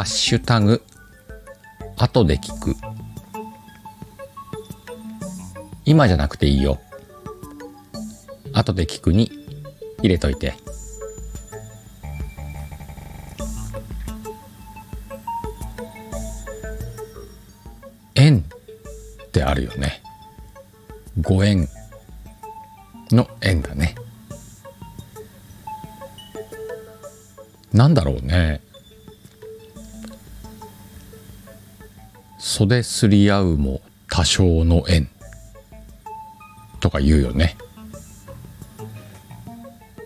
ハッシュタグ、後で聞く。今じゃなくていいよ。後で聞くに入れといて。縁ってあるよね。ご縁の縁だね。なんだろうね。袖すり合うも多少の縁とか言うよね。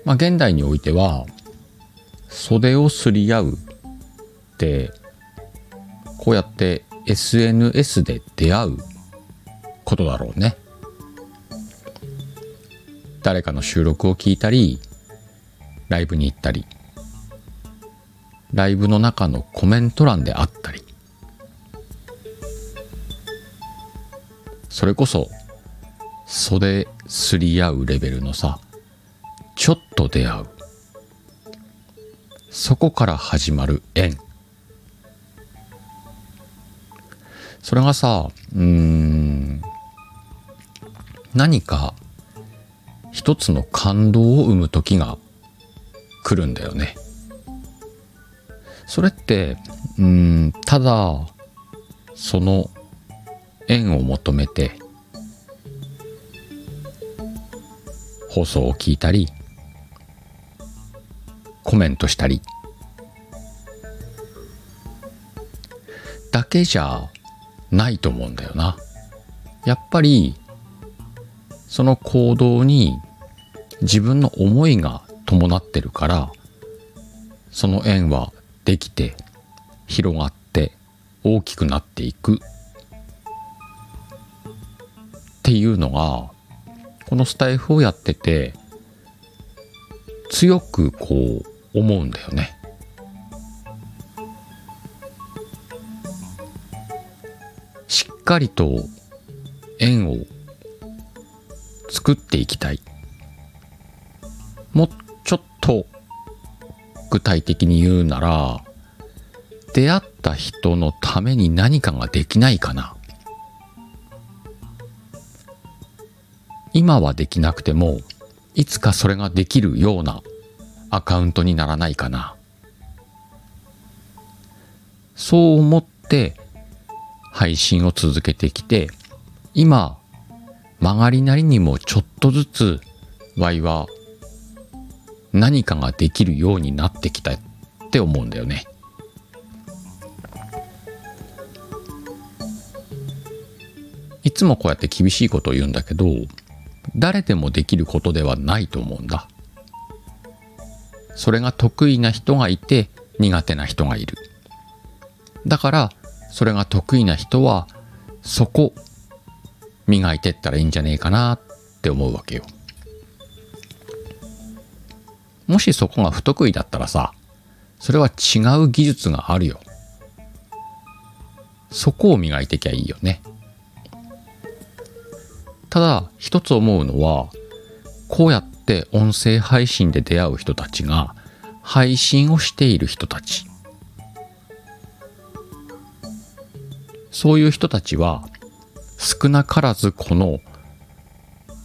まあ現代においては袖をすり合うってこうやって SNS で出会うことだろうね。誰かの収録を聞いたりライブに行ったりライブの中のコメント欄であったりそれこそ袖すり合うレベルのさちょっと出会う。そこから始まる縁。それがさうん何か一つの感動を生む時が来るんだよね。それってうんただその縁を求めて放送を聞いたりコメントしたりだけじゃないと思うんだよな。やっぱりその行動に自分の思いが伴ってるからその縁はできて広がって大きくなっていくっていうのがこのスタイフをやってて強くこう思うんだよね。しっかりと縁を作っていきたい。もうちょっと具体的に言うなら出会った人のために何かができないかな。今はできなくてもいつかそれができるようなアカウントにならないかな。そう思って配信を続けてきて今曲がりなりにもちょっとずつワイは何かができるようになってきたって思うんだよね。いつもこうやって厳しいことを言うんだけど誰でもできることではないと思うんだ。それが得意な人がいて苦手な人がいる。だからそれが得意な人はそこ磨いてったらいいんじゃねえかなって思うわけよ。もしそこが不得意だったらさそれは違う技術があるよ。そこを磨いてきゃいいよね。ただ一つ思うのはこうやって音声配信で出会う人たちが配信をしている人たちそういう人たちは少なからずこの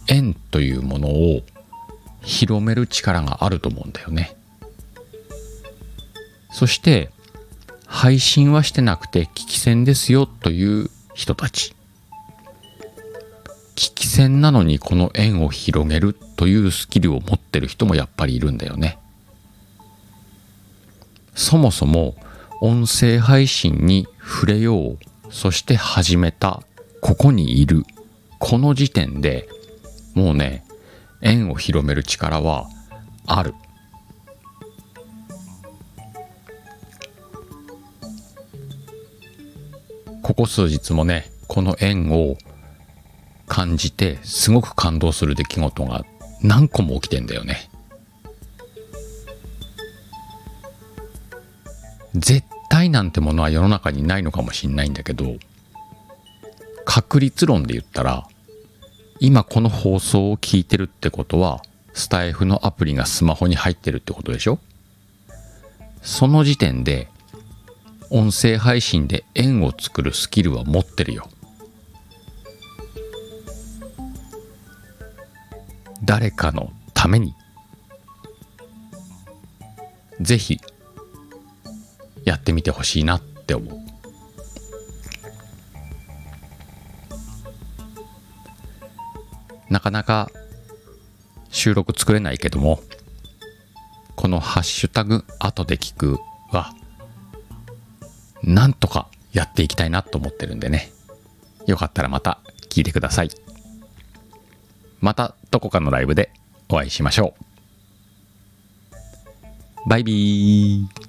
縁というものを広める力があると思うんだよね。そして配信はしてなくて聞き戦ですよという人たち。聞き戦なのにこの縁を広げるというスキルを持ってる人もやっぱりいるんだよね。そもそも音声配信に触れようそして始めたここにいるこの時点でもうね縁を広める力はある。ここ数日もねこの縁を感じてすごく感動する出来事が何個も起きてんだよね。絶対なんてものは世の中にないのかもしんないんだけど確率論で言ったら今この放送を聞いてるってことはスタイフのアプリがスマホに入ってるってことでしょ？その時点で音声配信で縁を作るスキルは持ってるよ誰かのために。ぜひやってみてほしいなって思う。なかなか収録作れないけどもこの「ハッシュタグ後で聞く」はなんとかやっていきたいなと思ってるんでね。よかったらまた聞いてください。またどこかのライブでお会いしましょう。バイビー。